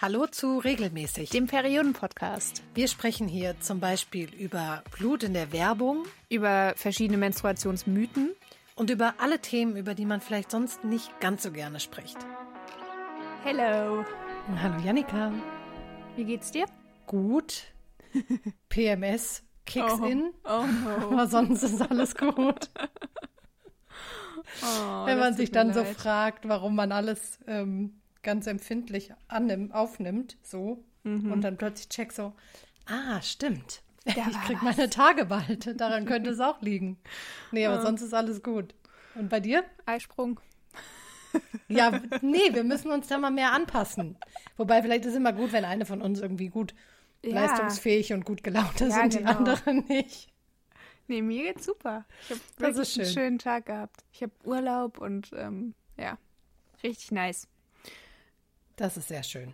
Hallo zu Regelmäßig, dem Perioden-Podcast. Wir sprechen hier zum Beispiel über Blut in der Werbung, über verschiedene Menstruationsmythen und über alle Themen, über die man vielleicht sonst nicht ganz so gerne spricht. Hello. Hallo Janika. Wie geht's dir? Gut. PMS kicks oh. in. Oh no. Aber sonst ist alles gut. Oh, Wenn man sich dann so leid. fragt, warum man alles ähm, ganz empfindlich annimmt, aufnimmt, so, Mhm. und dann plötzlich check so, ah, stimmt. Da ich krieg was. meine Tage bald. Daran könnte es auch liegen. Nee, aber Ja. sonst ist alles gut. Und bei dir? Eisprung. Ja, nee, wir müssen uns da mal mehr anpassen. Wobei, vielleicht ist es immer gut, wenn eine von uns irgendwie gut Ja. leistungsfähig und gut gelaunt ist Ja, und die genau. andere nicht. Nee, mir geht's super. Ich habe wirklich schön. einen schönen Tag gehabt. Ich habe Urlaub und ähm, ja, richtig nice. Das ist sehr schön.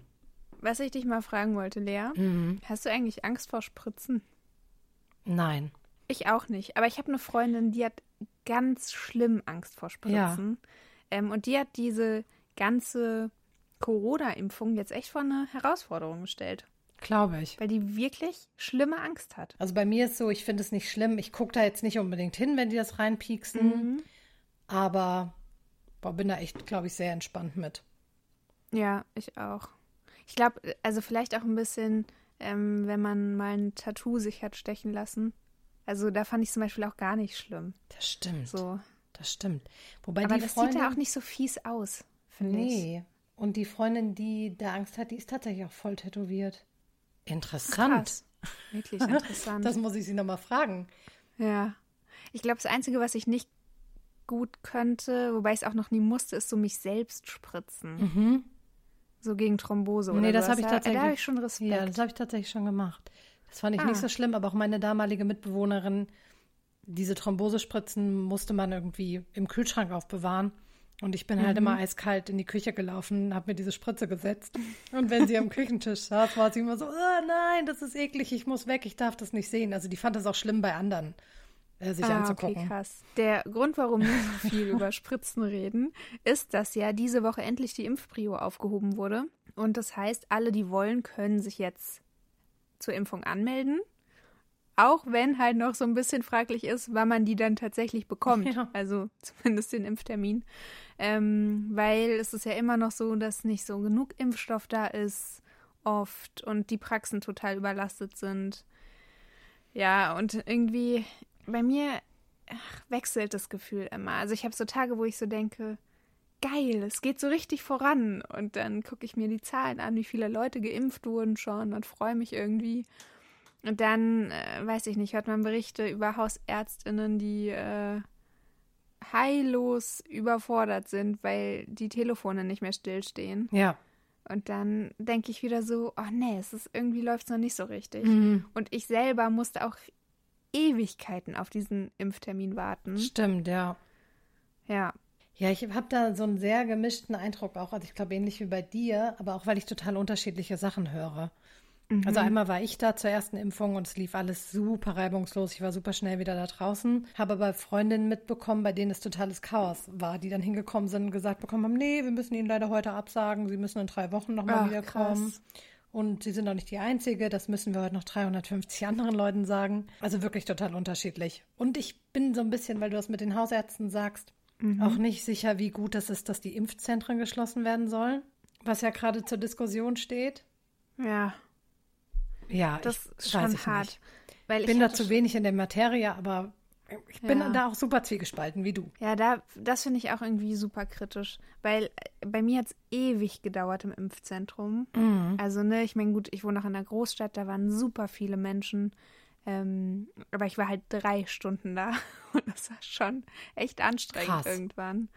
Was ich dich mal fragen wollte, Lea, Mhm. hast du eigentlich Angst vor Spritzen? Nein. Ich auch nicht, aber ich habe eine Freundin, die hat ganz schlimm Angst vor Spritzen. Ähm, und die hat diese ganze Corona-Impfung jetzt echt vor eine Herausforderung gestellt, Glaube ich. weil die wirklich schlimme Angst hat. Also bei mir ist so, ich finde es nicht schlimm. Ich gucke da jetzt nicht unbedingt hin, wenn die das reinpieksen. Mhm. Aber boah, bin da echt, glaube ich, sehr entspannt mit. Ja, ich auch. Ich glaube, also vielleicht auch ein bisschen, ähm, wenn man mal ein Tattoo sich hat stechen lassen. Also da fand ich zum Beispiel auch gar nicht schlimm. Das stimmt. So. Das stimmt. Wobei Aber die das Freundin, sieht ja auch nicht so fies aus, finde ich. Nee. Und die Freundin, die da Angst hat, die ist tatsächlich auch voll tätowiert. Interessant. Krass. Wirklich interessant. Das muss ich sie nochmal fragen. Ja. Ich glaube, das Einzige, was ich nicht gut könnte, wobei ich es auch noch nie musste, ist so mich selbst spritzen. Mhm. So gegen Thrombose oder Nee, das habe ich tatsächlich. Da habe ich schon Respekt. Ja, das habe ich tatsächlich schon gemacht. Das fand ich Ah. nicht so schlimm, aber auch meine damalige Mitbewohnerin, diese Thrombosespritzen musste man irgendwie im Kühlschrank aufbewahren. Und ich bin halt Mhm. immer eiskalt in die Küche gelaufen, habe mir diese Spritze gesetzt. Und wenn sie am Küchentisch saß, war sie immer so, oh nein, das ist eklig, ich muss weg, ich darf das nicht sehen. Also die fand das auch schlimm bei anderen, sich Ah, anzugucken. okay, krass. Der Grund, warum wir so viel über Spritzen reden, ist, dass ja diese Woche endlich die Impfprio aufgehoben wurde. Und das heißt, alle, die wollen, können sich jetzt zur Impfung anmelden. Auch wenn halt noch so ein bisschen fraglich ist, wann man die dann tatsächlich bekommt. Ja. Also zumindest den Impftermin. Ähm, weil es ist ja immer noch so, dass nicht so genug Impfstoff da ist, oft, und die Praxen total überlastet sind. Ja, und irgendwie bei mir ach, wechselt das Gefühl immer. Also ich habe so Tage, wo ich so denke, geil, es geht so richtig voran. Und dann gucke ich mir die Zahlen an, wie viele Leute geimpft wurden schon und freue mich irgendwie. Und dann, äh, weiß ich nicht, hört man Berichte über Hausärztinnen, die äh, heillos überfordert sind, weil die Telefone nicht mehr stillstehen. Ja. Und dann denke ich wieder so, oh nee, es ist irgendwie läuft es noch nicht so richtig. Mhm. Und ich selber musste auch Ewigkeiten auf diesen Impftermin warten. Stimmt, ja. Ja. Ja, ich habe da so einen sehr gemischten Eindruck auch. Also ich glaube ähnlich wie bei dir, aber auch weil ich total unterschiedliche Sachen höre. Also einmal war ich da zur ersten Impfung und es lief alles super reibungslos. Ich war super schnell wieder da draußen. Habe aber Freundinnen mitbekommen, bei denen es totales Chaos war, die dann hingekommen sind und gesagt bekommen haben, nee, wir müssen Ihnen leider heute absagen. Sie müssen in drei Wochen nochmal wiederkommen. krass. Und Sie sind auch nicht die Einzige. Das müssen wir heute noch 350 anderen Leuten sagen. Also wirklich total unterschiedlich. Und ich bin so ein bisschen, weil du das mit den Hausärzten sagst, auch nicht sicher, wie gut es ist, dass die Impfzentren geschlossen werden sollen. Was ja gerade zur Diskussion steht. Ja, Ja, das ich, ist schon weiß ich hart. Nicht. Weil Ich bin ich da zu wenig in der Materie, aber ich bin Ja. da auch super zwiegespalten, wie du. Ja, da, das finde ich auch irgendwie super kritisch, weil äh, bei mir hat es ewig gedauert im Impfzentrum. Mhm. Also, ne, ich meine, gut, ich wohne noch in einer Großstadt, da waren super viele Menschen. Ähm, aber ich war halt drei Stunden da und das war schon echt anstrengend Krass. irgendwann.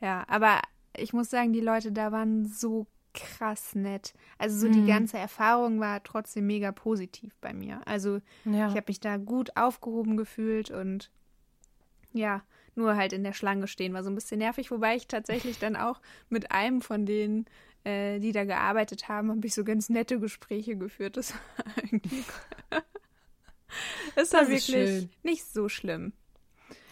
Ja, aber ich muss sagen, die Leute da waren so krass nett. Also so Mhm. die ganze Erfahrung war trotzdem mega positiv bei mir. Also Ja. ich habe mich da gut aufgehoben gefühlt und ja, nur halt in der Schlange stehen war so ein bisschen nervig, wobei ich tatsächlich dann auch mit einem von denen, äh, die da gearbeitet haben, habe ich so ganz nette Gespräche geführt. Das war irgendwie. Es war Das wirklich schön. nicht so schlimm.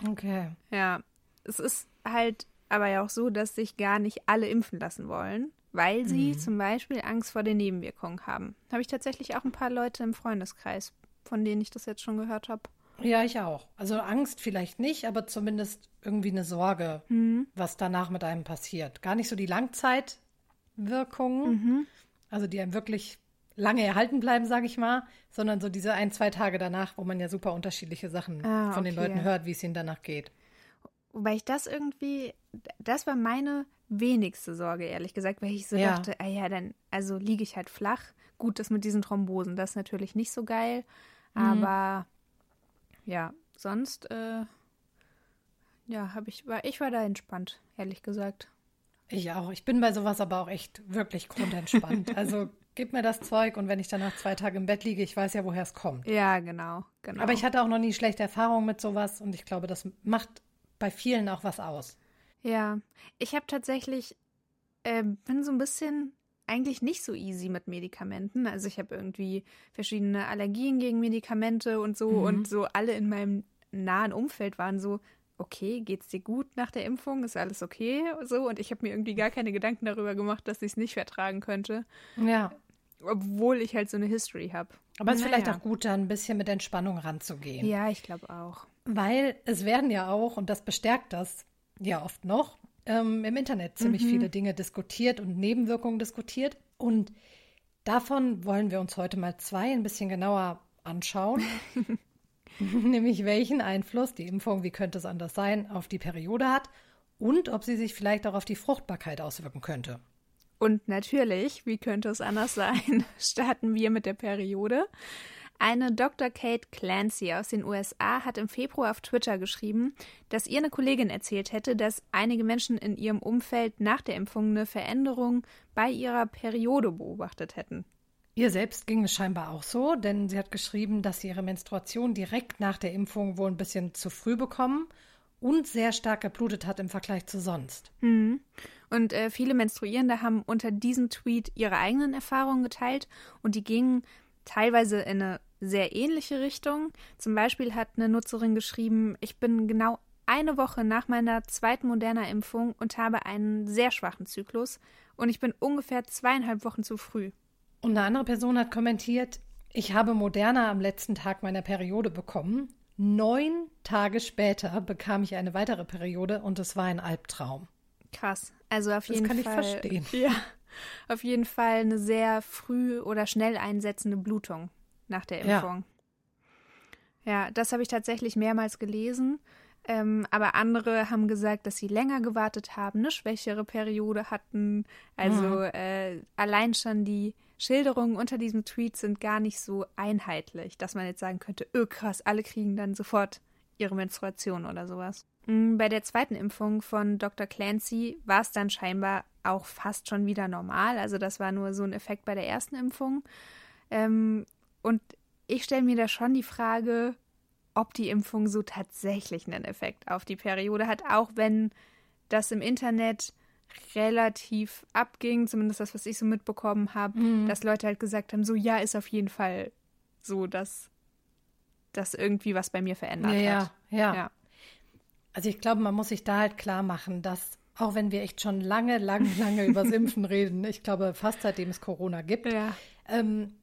Okay. Ja, es ist halt aber ja auch so, dass sich gar nicht alle impfen lassen wollen, weil sie mhm. zum Beispiel Angst vor den Nebenwirkungen haben. Habe ich tatsächlich auch ein paar Leute im Freundeskreis, von denen ich das jetzt schon gehört habe. Ja, ich auch. Also Angst vielleicht nicht, aber zumindest irgendwie eine Sorge, mhm. was danach mit einem passiert. Gar nicht so die Langzeitwirkungen, mhm. also die einem wirklich lange erhalten bleiben, sage ich mal, sondern so diese ein, zwei Tage danach, wo man ja super unterschiedliche Sachen ah, von den Leuten hört, wie es ihnen danach geht. Wobei ich das irgendwie, das war meine wenigste Sorge, ehrlich gesagt, weil ich so ja. dachte, ah ja, dann, also liege ich halt flach. Gut, das mit diesen Thrombosen, das ist natürlich nicht so geil, mhm. aber ja, sonst, äh, ja, habe ich, war, ich war da entspannt, ehrlich gesagt. Ich auch. Ich bin bei sowas aber auch echt wirklich grundentspannt. also gib mir das Zeug und wenn ich danach zwei Tage im Bett liege, ich weiß ja, woher es kommt. Ja, genau, genau. Aber ich hatte auch noch nie schlechte Erfahrungen mit sowas und ich glaube, das macht bei vielen auch was aus. Ja, ich habe tatsächlich, äh, bin so ein bisschen eigentlich nicht so easy mit Medikamenten. Also ich habe irgendwie verschiedene Allergien gegen Medikamente und so mhm. und so alle in meinem nahen Umfeld waren so, okay, geht's dir gut nach der Impfung? Ist alles okay? So und ich habe mir irgendwie gar keine Gedanken darüber gemacht, dass ich es nicht vertragen könnte. Ja. Obwohl ich halt so eine History habe. Aber es ist naja. vielleicht auch gut, da ein bisschen mit Entspannung ranzugehen. Ja, ich glaube auch. Weil es werden ja auch, und das bestärkt das ja oft noch, ähm, im Internet ziemlich mhm. viele Dinge diskutiert und Nebenwirkungen diskutiert. Und davon wollen wir uns heute mal zwei ein bisschen genauer anschauen. Nämlich welchen Einfluss die Impfung, wie könnte es anders sein, auf die Periode hat und ob sie sich vielleicht auch auf die Fruchtbarkeit auswirken könnte. Und natürlich, wie könnte es anders sein, starten wir mit der Periode. Eine Dr. Kate Clancy aus den USA hat im Februar auf Twitter geschrieben, dass ihr eine Kollegin erzählt hätte, dass einige Menschen in ihrem Umfeld nach der Impfung eine Veränderung bei ihrer Periode beobachtet hätten. Ihr selbst ging es scheinbar auch so, denn sie hat geschrieben, dass sie ihre Menstruation direkt nach der Impfung wohl ein bisschen zu früh bekommen und sehr stark geblutet hat im Vergleich zu sonst. Mhm. Und äh, viele Menstruierende haben unter diesem Tweet ihre eigenen Erfahrungen geteilt und die gingen teilweise in eine sehr ähnliche Richtung. Zum Beispiel hat eine Nutzerin geschrieben, ich bin genau eine Woche nach meiner zweiten Moderna-Impfung und habe einen sehr schwachen Zyklus und ich bin ungefähr zweieinhalb Wochen zu früh. Und eine andere Person hat kommentiert, ich habe Moderna am letzten Tag meiner Periode bekommen. Neun Tage später bekam ich eine weitere Periode und es war ein Albtraum. Krass. Also auf das jeden Fall. Das kann ich verstehen. Ja auf jeden Fall eine sehr früh oder schnell einsetzende Blutung nach der Impfung. Ja, ja das habe ich tatsächlich mehrmals gelesen. Ähm, aber andere haben gesagt, dass sie länger gewartet haben, eine schwächere Periode hatten. Also mhm. äh, allein schon die Schilderungen unter diesem Tweet sind gar nicht so einheitlich, dass man jetzt sagen könnte, öh krass, alle kriegen dann sofort ihre Menstruation oder sowas. Mm, bei der zweiten Impfung von Dr. Clancy war es dann scheinbar auch fast schon wieder normal. Also das war nur so ein Effekt bei der ersten Impfung. Ähm, und ich stelle mir da schon die Frage, ob die Impfung so tatsächlich einen Effekt auf die Periode hat, auch wenn das im Internet relativ abging, zumindest das, was ich so mitbekommen habe, mhm. dass Leute halt gesagt haben, so ja, ist auf jeden Fall so, dass das irgendwie was bei mir verändert ja, hat. Ja. ja. Also ich glaube, man muss sich da halt klar machen, dass auch wenn wir echt schon lange, lange, lange über Impfen reden, ich glaube fast seitdem es Corona gibt, ja. ähm,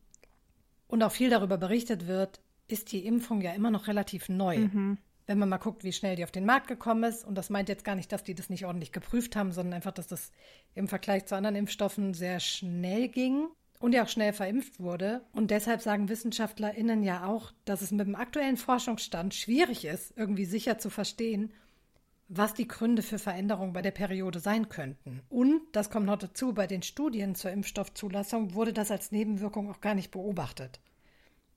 und auch viel darüber berichtet wird, ist die Impfung ja immer noch relativ neu. Mhm. Wenn man mal guckt, wie schnell die auf den Markt gekommen ist, und das meint jetzt gar nicht, dass die das nicht ordentlich geprüft haben, sondern einfach, dass das im Vergleich zu anderen Impfstoffen sehr schnell ging und ja auch schnell verimpft wurde. Und deshalb sagen WissenschaftlerInnen ja auch, dass es mit dem aktuellen Forschungsstand schwierig ist, irgendwie sicher zu verstehen, was die Gründe für Veränderungen bei der Periode sein könnten. Und, das kommt noch dazu, bei den Studien zur Impfstoffzulassung wurde das als Nebenwirkung auch gar nicht beobachtet.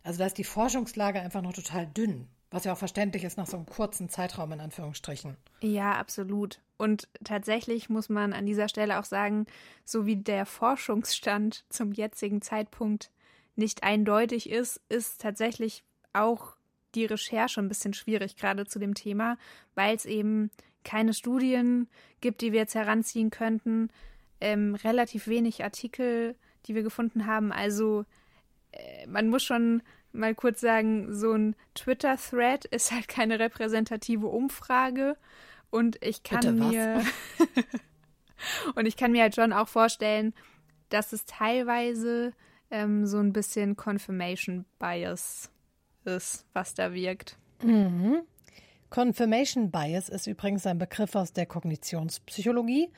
Also da ist die Forschungslage einfach noch total dünn, was ja auch verständlich ist nach so einem kurzen Zeitraum in Anführungsstrichen. Ja, absolut. Und tatsächlich muss man an dieser Stelle auch sagen, so wie der Forschungsstand zum jetzigen Zeitpunkt nicht eindeutig ist, ist tatsächlich auch die Recherche ein bisschen schwierig, gerade zu dem Thema, weil es eben keine Studien gibt, die wir jetzt heranziehen könnten, ähm, relativ wenig Artikel, die wir gefunden haben. Also äh, man muss schon mal kurz sagen, so ein Twitter-Thread ist halt keine repräsentative Umfrage. Und ich kann mir. Und ich kann mir halt schon auch vorstellen, dass es teilweise ähm, so ein bisschen Confirmation Bias ist, was da wirkt. Mhm. Confirmation Bias ist übrigens ein Begriff aus der Kognitionspsychologie.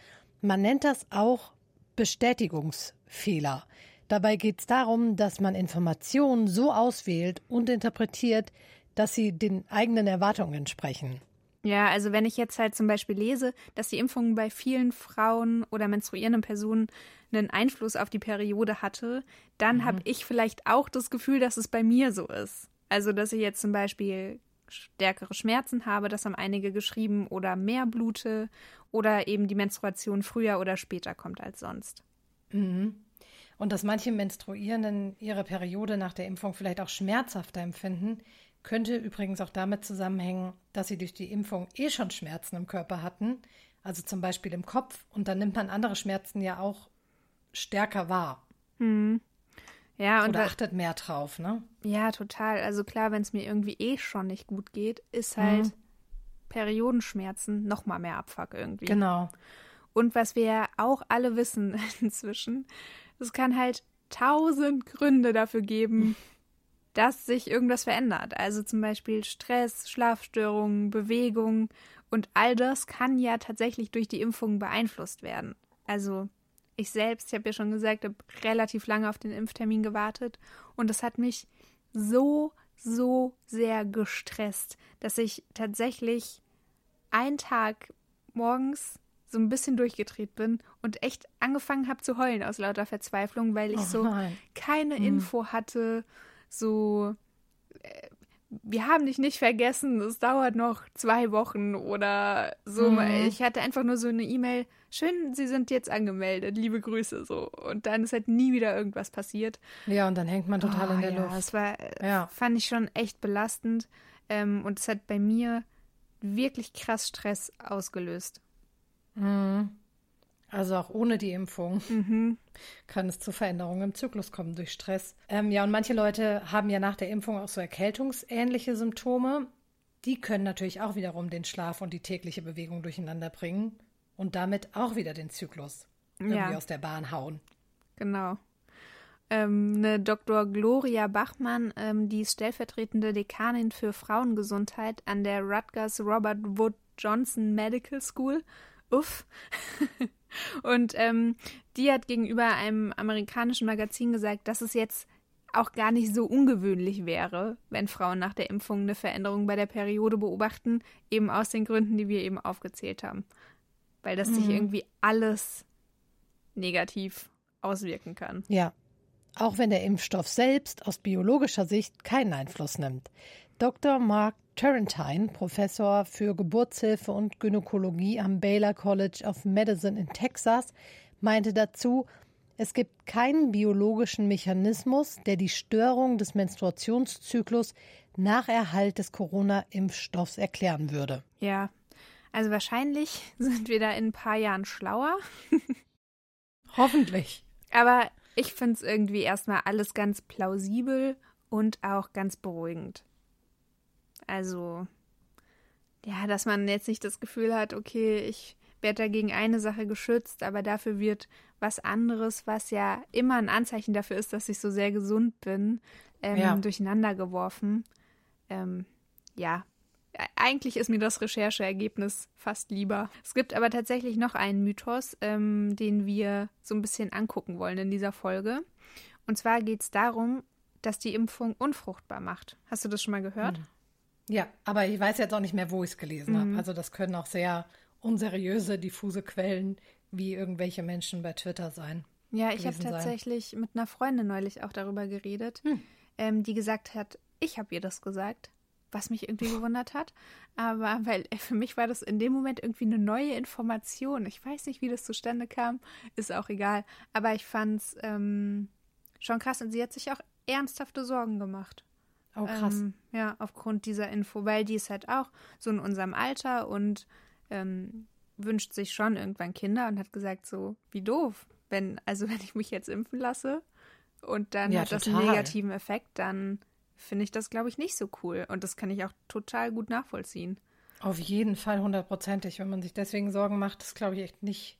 Man nennt das auch Bestätigungsfehler. Dabei geht es darum, dass man Informationen so auswählt und interpretiert, dass sie den eigenen Erwartungen entsprechen. Ja, also wenn ich jetzt halt zum Beispiel lese, dass die Impfung bei vielen Frauen oder menstruierenden Personen einen Einfluss auf die Periode hatte, dann mhm. habe ich vielleicht auch das Gefühl, dass es bei mir so ist. Also, dass ich jetzt zum Beispiel stärkere Schmerzen habe, das haben einige geschrieben, oder mehr blute oder eben die Menstruation früher oder später kommt als sonst. Mhm. Und dass manche Menstruierenden ihre Periode nach der Impfung vielleicht auch schmerzhafter empfinden, könnte übrigens auch damit zusammenhängen, dass sie durch die Impfung eh schon Schmerzen im Körper hatten, also zum Beispiel im Kopf, und dann nimmt man andere Schmerzen ja auch stärker wahr. Hm. Ja, und Oder achtet mehr drauf, ne? Ja, total. Also klar, wenn es mir irgendwie eh schon nicht gut geht, ist halt mhm. Periodenschmerzen noch mal mehr Abfuck irgendwie. Genau. Und was wir ja auch alle wissen inzwischen, es kann halt tausend Gründe dafür geben, dass sich irgendwas verändert. Also zum Beispiel Stress, Schlafstörungen, Bewegung und all das kann ja tatsächlich durch die Impfung beeinflusst werden. Also ich selbst, ich habe ja schon gesagt, habe relativ lange auf den Impftermin gewartet und das hat mich so, so sehr gestresst, dass ich tatsächlich einen Tag morgens so ein bisschen durchgedreht bin und echt angefangen habe zu heulen aus lauter Verzweiflung, weil ich oh so keine mhm. Info hatte so, äh, wir haben dich nicht vergessen, es dauert noch zwei Wochen oder so. Mhm. Ich hatte einfach nur so eine E-Mail, schön, Sie sind jetzt angemeldet, liebe Grüße, so. Und dann ist halt nie wieder irgendwas passiert. Ja, und dann hängt man total oh, in der ja, Luft. Das war, ja. fand ich schon echt belastend. Ähm, und es hat bei mir wirklich krass Stress ausgelöst. Mhm. Also auch ohne die Impfung mhm. kann es zu Veränderungen im Zyklus kommen durch Stress. Ähm, ja, und manche Leute haben ja nach der Impfung auch so erkältungsähnliche Symptome. Die können natürlich auch wiederum den Schlaf und die tägliche Bewegung durcheinander bringen und damit auch wieder den Zyklus irgendwie ja. aus der Bahn hauen. Genau. Ähm, eine Dr. Gloria Bachmann, ähm, die ist stellvertretende Dekanin für Frauengesundheit an der Rutgers Robert Wood Johnson Medical School. Uff. Und ähm, die hat gegenüber einem amerikanischen Magazin gesagt, dass es jetzt auch gar nicht so ungewöhnlich wäre, wenn Frauen nach der Impfung eine Veränderung bei der Periode beobachten, eben aus den Gründen, die wir eben aufgezählt haben. Weil das mhm. sich irgendwie alles negativ auswirken kann. Ja. Auch wenn der Impfstoff selbst aus biologischer Sicht keinen Einfluss nimmt. Dr. Mark Turrentine, Professor für Geburtshilfe und Gynäkologie am Baylor College of Medicine in Texas, meinte dazu, es gibt keinen biologischen Mechanismus, der die Störung des Menstruationszyklus nach Erhalt des Corona-Impfstoffs erklären würde. Ja, also wahrscheinlich sind wir da in ein paar Jahren schlauer. Hoffentlich. Aber ich finde es irgendwie erstmal alles ganz plausibel und auch ganz beruhigend. Also, ja, dass man jetzt nicht das Gefühl hat, okay, ich werde dagegen eine Sache geschützt, aber dafür wird was anderes, was ja immer ein Anzeichen dafür ist, dass ich so sehr gesund bin, ähm, ja. durcheinander geworfen. Ähm, ja, eigentlich ist mir das Rechercheergebnis fast lieber. Es gibt aber tatsächlich noch einen Mythos, ähm, den wir so ein bisschen angucken wollen in dieser Folge. Und zwar geht es darum, dass die Impfung unfruchtbar macht. Hast du das schon mal gehört? Mhm. Ja, aber ich weiß jetzt auch nicht mehr, wo ich es gelesen mhm. habe. Also das können auch sehr unseriöse, diffuse Quellen wie irgendwelche Menschen bei Twitter sein. Ja, ich habe tatsächlich mit einer Freundin neulich auch darüber geredet, hm. ähm, die gesagt hat, ich habe ihr das gesagt, was mich irgendwie gewundert hat. Aber weil äh, für mich war das in dem Moment irgendwie eine neue Information. Ich weiß nicht, wie das zustande kam, ist auch egal. Aber ich fand es ähm, schon krass und sie hat sich auch ernsthafte Sorgen gemacht. Oh, krass. Ähm, ja, aufgrund dieser Info, weil die ist halt auch so in unserem Alter und ähm, wünscht sich schon irgendwann Kinder und hat gesagt, so, wie doof. Wenn, also wenn ich mich jetzt impfen lasse und dann ja, hat total. das einen negativen Effekt, dann finde ich das, glaube ich, nicht so cool. Und das kann ich auch total gut nachvollziehen. Auf jeden Fall hundertprozentig. Wenn man sich deswegen Sorgen macht, ist, glaube ich, echt nicht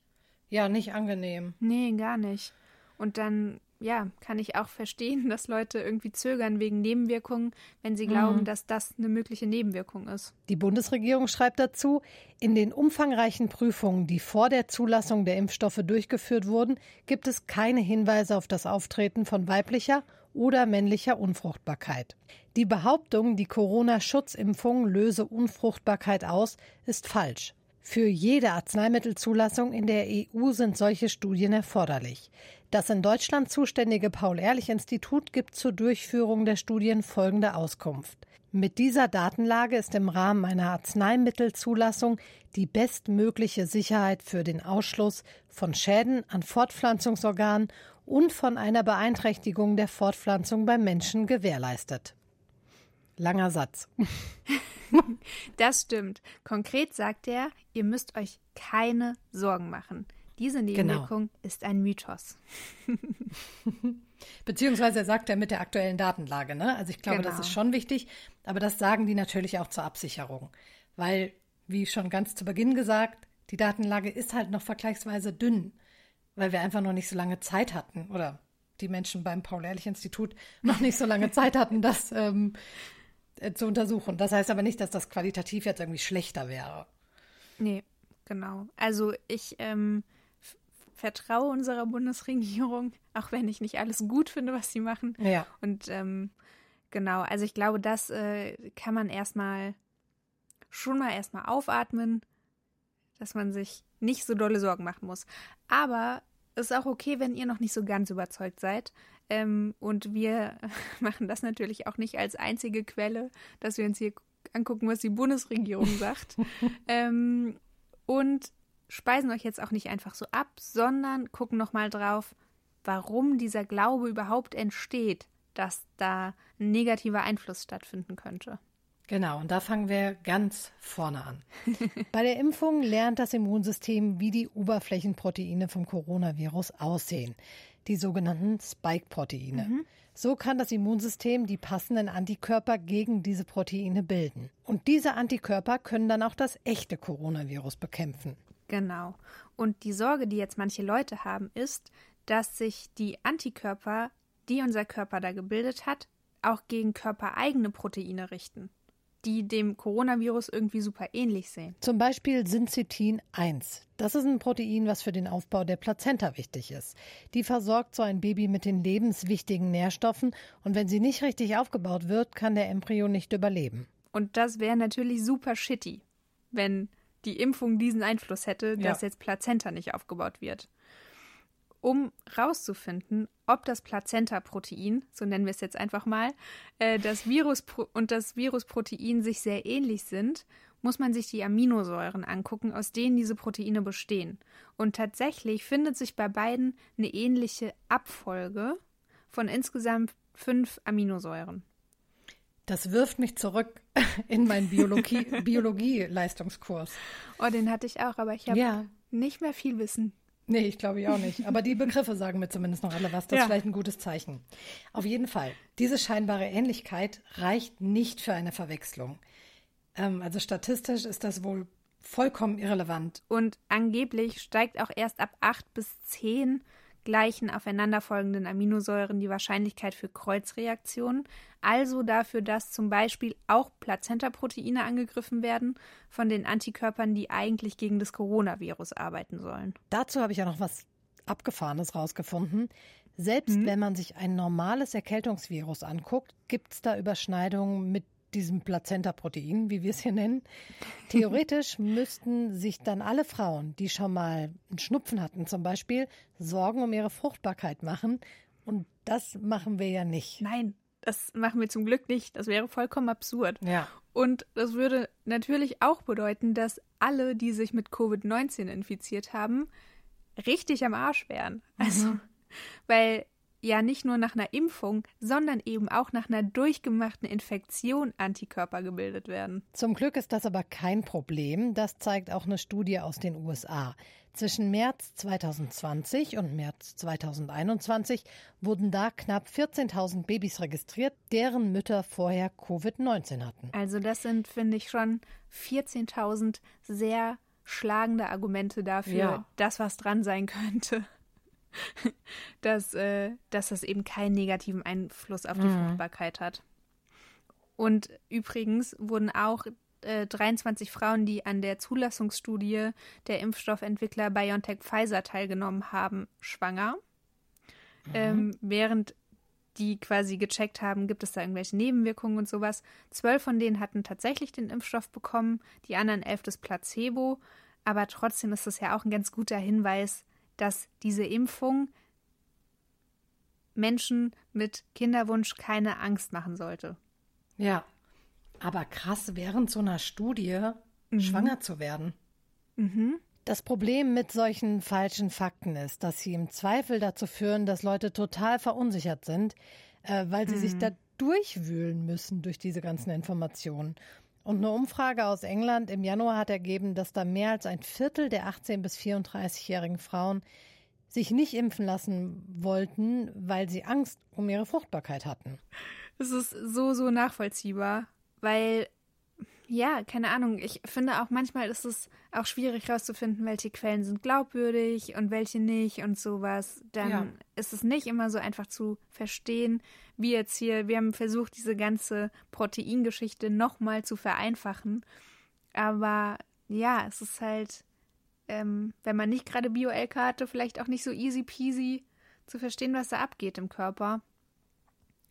Ja, nicht angenehm. Nee, gar nicht. Und dann, ja, kann ich auch verstehen, dass Leute irgendwie zögern wegen Nebenwirkungen, wenn sie glauben, mhm. dass das eine mögliche Nebenwirkung ist. Die Bundesregierung schreibt dazu, in den umfangreichen Prüfungen, die vor der Zulassung der Impfstoffe durchgeführt wurden, gibt es keine Hinweise auf das Auftreten von weiblicher oder männlicher Unfruchtbarkeit. Die Behauptung, die Corona-Schutzimpfung löse Unfruchtbarkeit aus, ist falsch. Für jede Arzneimittelzulassung in der EU sind solche Studien erforderlich. Das in Deutschland zuständige Paul-Ehrlich-Institut gibt zur Durchführung der Studien folgende Auskunft. Mit dieser Datenlage ist im Rahmen einer Arzneimittelzulassung die bestmögliche Sicherheit für den Ausschluss von Schäden an Fortpflanzungsorganen und von einer Beeinträchtigung der Fortpflanzung beim Menschen gewährleistet. Langer Satz. das stimmt. Konkret sagt er, ihr müsst euch keine Sorgen machen. Diese genau. Nebenwirkung genau. ist ein Mythos. Beziehungsweise sagt er mit der aktuellen Datenlage. Ne? Also ich glaube, genau. das ist schon wichtig. Aber das sagen die natürlich auch zur Absicherung. Weil, wie schon ganz zu Beginn gesagt, die Datenlage ist halt noch vergleichsweise dünn. Weil wir einfach noch nicht so lange Zeit hatten. Oder die Menschen beim Paul-Ehrlich-Institut noch nicht so lange Zeit hatten, das ähm, äh, zu untersuchen. Das heißt aber nicht, dass das qualitativ jetzt irgendwie schlechter wäre. Nee, genau. Also ich ähm, vertraue unserer Bundesregierung, auch wenn ich nicht alles gut finde, was sie machen. Ja. Und ähm, genau, also ich glaube, das äh, kann man erstmal schon mal erstmal aufatmen, dass man sich nicht so dolle Sorgen machen muss. Aber es ist auch okay, wenn ihr noch nicht so ganz überzeugt seid. Ähm, und wir machen das natürlich auch nicht als einzige Quelle, dass wir uns hier angucken, was die Bundesregierung sagt. ähm, und speisen euch jetzt auch nicht einfach so ab, sondern gucken nochmal drauf, warum dieser Glaube überhaupt entsteht, dass da ein negativer Einfluss stattfinden könnte. Genau, und da fangen wir ganz vorne an. Bei der Impfung lernt das Immunsystem, wie die Oberflächenproteine vom Coronavirus aussehen die sogenannten Spike-Proteine. Mhm. So kann das Immunsystem die passenden Antikörper gegen diese Proteine bilden. Und diese Antikörper können dann auch das echte Coronavirus bekämpfen. Genau. Und die Sorge, die jetzt manche Leute haben, ist, dass sich die Antikörper, die unser Körper da gebildet hat, auch gegen körpereigene Proteine richten die dem Coronavirus irgendwie super ähnlich sehen. Zum Beispiel Syncytin 1. Das ist ein Protein, was für den Aufbau der Plazenta wichtig ist. Die versorgt so ein Baby mit den lebenswichtigen Nährstoffen und wenn sie nicht richtig aufgebaut wird, kann der Embryo nicht überleben. Und das wäre natürlich super shitty, wenn die Impfung diesen Einfluss hätte, dass ja. jetzt Plazenta nicht aufgebaut wird um rauszufinden, ob das Plazenta-Protein, so nennen wir es jetzt einfach mal, äh, das Virus und das Virusprotein sich sehr ähnlich sind, muss man sich die Aminosäuren angucken, aus denen diese Proteine bestehen. Und tatsächlich findet sich bei beiden eine ähnliche Abfolge von insgesamt fünf Aminosäuren. Das wirft mich zurück in meinen Biologie-Leistungskurs. oh, den hatte ich auch, aber ich habe ja. nicht mehr viel Wissen. Nee, ich glaube ich auch nicht. Aber die Begriffe sagen mir zumindest noch alle was. Das ja. ist vielleicht ein gutes Zeichen. Auf jeden Fall, diese scheinbare Ähnlichkeit reicht nicht für eine Verwechslung. Ähm, also statistisch ist das wohl vollkommen irrelevant. Und angeblich steigt auch erst ab 8 bis 10 gleichen aufeinanderfolgenden Aminosäuren die Wahrscheinlichkeit für Kreuzreaktionen, also dafür, dass zum Beispiel auch Plazentaproteine angegriffen werden von den Antikörpern, die eigentlich gegen das Coronavirus arbeiten sollen. Dazu habe ich ja noch was Abgefahrenes rausgefunden. Selbst mhm. wenn man sich ein normales Erkältungsvirus anguckt, gibt es da Überschneidungen mit diesem Plazenta-Protein, wie wir es hier nennen. Theoretisch müssten sich dann alle Frauen, die schon mal einen Schnupfen hatten zum Beispiel, Sorgen um ihre Fruchtbarkeit machen. Und das machen wir ja nicht. Nein, das machen wir zum Glück nicht. Das wäre vollkommen absurd. Ja. Und das würde natürlich auch bedeuten, dass alle, die sich mit Covid-19 infiziert haben, richtig am Arsch wären. Also, mhm. weil ja nicht nur nach einer Impfung, sondern eben auch nach einer durchgemachten Infektion Antikörper gebildet werden. Zum Glück ist das aber kein Problem. Das zeigt auch eine Studie aus den USA. Zwischen März 2020 und März 2021 wurden da knapp 14.000 Babys registriert, deren Mütter vorher Covid-19 hatten. Also das sind, finde ich, schon 14.000 sehr schlagende Argumente dafür, ja. dass was dran sein könnte. dass, äh, dass das eben keinen negativen Einfluss auf die mhm. Fruchtbarkeit hat. Und übrigens wurden auch äh, 23 Frauen, die an der Zulassungsstudie der Impfstoffentwickler BioNTech Pfizer teilgenommen haben, schwanger. Mhm. Ähm, während die quasi gecheckt haben, gibt es da irgendwelche Nebenwirkungen und sowas. Zwölf von denen hatten tatsächlich den Impfstoff bekommen, die anderen elf das Placebo. Aber trotzdem ist das ja auch ein ganz guter Hinweis, dass diese Impfung Menschen mit Kinderwunsch keine Angst machen sollte. Ja, aber krass, während so einer Studie mhm. schwanger zu werden. Mhm. Das Problem mit solchen falschen Fakten ist, dass sie im Zweifel dazu führen, dass Leute total verunsichert sind, äh, weil sie mhm. sich da durchwühlen müssen durch diese ganzen Informationen. Und eine Umfrage aus England im Januar hat ergeben, dass da mehr als ein Viertel der 18- bis 34-jährigen Frauen sich nicht impfen lassen wollten, weil sie Angst um ihre Fruchtbarkeit hatten. Das ist so, so nachvollziehbar, weil ja, keine Ahnung. Ich finde auch manchmal ist es auch schwierig herauszufinden, welche Quellen sind glaubwürdig und welche nicht und sowas. Dann ja. ist es nicht immer so einfach zu verstehen, wie jetzt hier, wir haben versucht, diese ganze Proteingeschichte nochmal zu vereinfachen. Aber ja, es ist halt, ähm, wenn man nicht gerade Bio-LK hatte, vielleicht auch nicht so easy peasy zu verstehen, was da abgeht im Körper.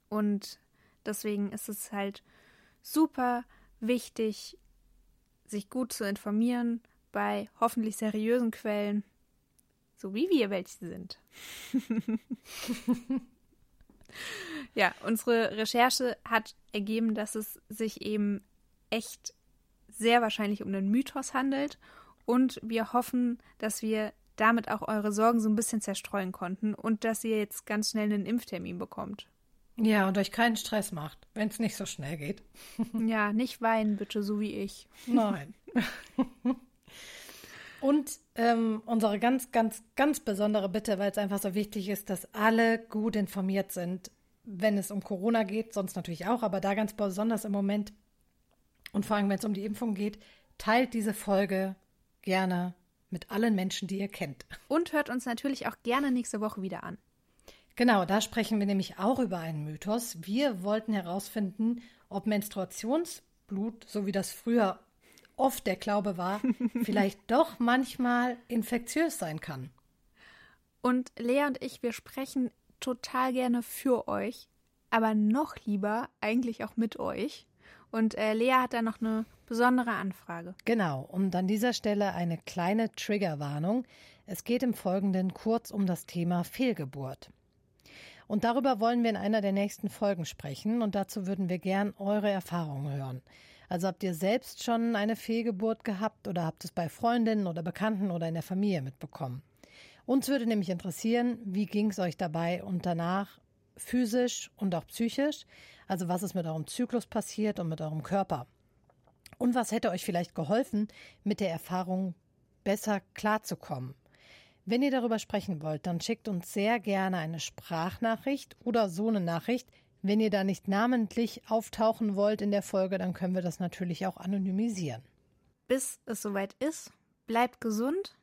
Und deswegen ist es halt super wichtig, sich gut zu informieren bei hoffentlich seriösen Quellen, so wie wir welche sind. ja, unsere Recherche hat ergeben, dass es sich eben echt sehr wahrscheinlich um einen Mythos handelt und wir hoffen, dass wir damit auch eure Sorgen so ein bisschen zerstreuen konnten und dass ihr jetzt ganz schnell einen Impftermin bekommt. Ja, und euch keinen Stress macht, wenn es nicht so schnell geht. ja, nicht weinen, bitte, so wie ich. Nein. und ähm, unsere ganz, ganz, ganz besondere Bitte, weil es einfach so wichtig ist, dass alle gut informiert sind, wenn es um Corona geht, sonst natürlich auch, aber da ganz besonders im Moment und vor allem, wenn es um die Impfung geht, teilt diese Folge gerne mit allen Menschen, die ihr kennt. Und hört uns natürlich auch gerne nächste Woche wieder an. Genau, da sprechen wir nämlich auch über einen Mythos. Wir wollten herausfinden, ob Menstruationsblut, so wie das früher oft der Glaube war, vielleicht doch manchmal infektiös sein kann. Und Lea und ich, wir sprechen total gerne für euch, aber noch lieber eigentlich auch mit euch. Und äh, Lea hat da noch eine besondere Anfrage. Genau, und an dieser Stelle eine kleine Triggerwarnung. Es geht im Folgenden kurz um das Thema Fehlgeburt. Und darüber wollen wir in einer der nächsten Folgen sprechen und dazu würden wir gern eure Erfahrungen hören. Also habt ihr selbst schon eine Fehlgeburt gehabt oder habt es bei Freundinnen oder Bekannten oder in der Familie mitbekommen? Uns würde nämlich interessieren, wie ging es euch dabei und danach physisch und auch psychisch? Also was ist mit eurem Zyklus passiert und mit eurem Körper? Und was hätte euch vielleicht geholfen, mit der Erfahrung besser klarzukommen? Wenn ihr darüber sprechen wollt, dann schickt uns sehr gerne eine Sprachnachricht oder so eine Nachricht. Wenn ihr da nicht namentlich auftauchen wollt in der Folge, dann können wir das natürlich auch anonymisieren. Bis es soweit ist, bleibt gesund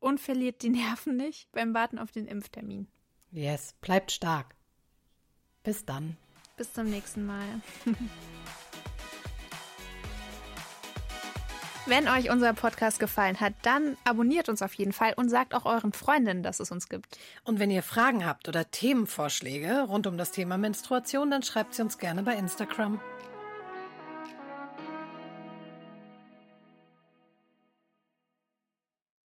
und verliert die Nerven nicht beim Warten auf den Impftermin. Yes, bleibt stark. Bis dann. Bis zum nächsten Mal. Wenn euch unser Podcast gefallen hat, dann abonniert uns auf jeden Fall und sagt auch euren Freundinnen, dass es uns gibt. Und wenn ihr Fragen habt oder Themenvorschläge rund um das Thema Menstruation, dann schreibt sie uns gerne bei Instagram.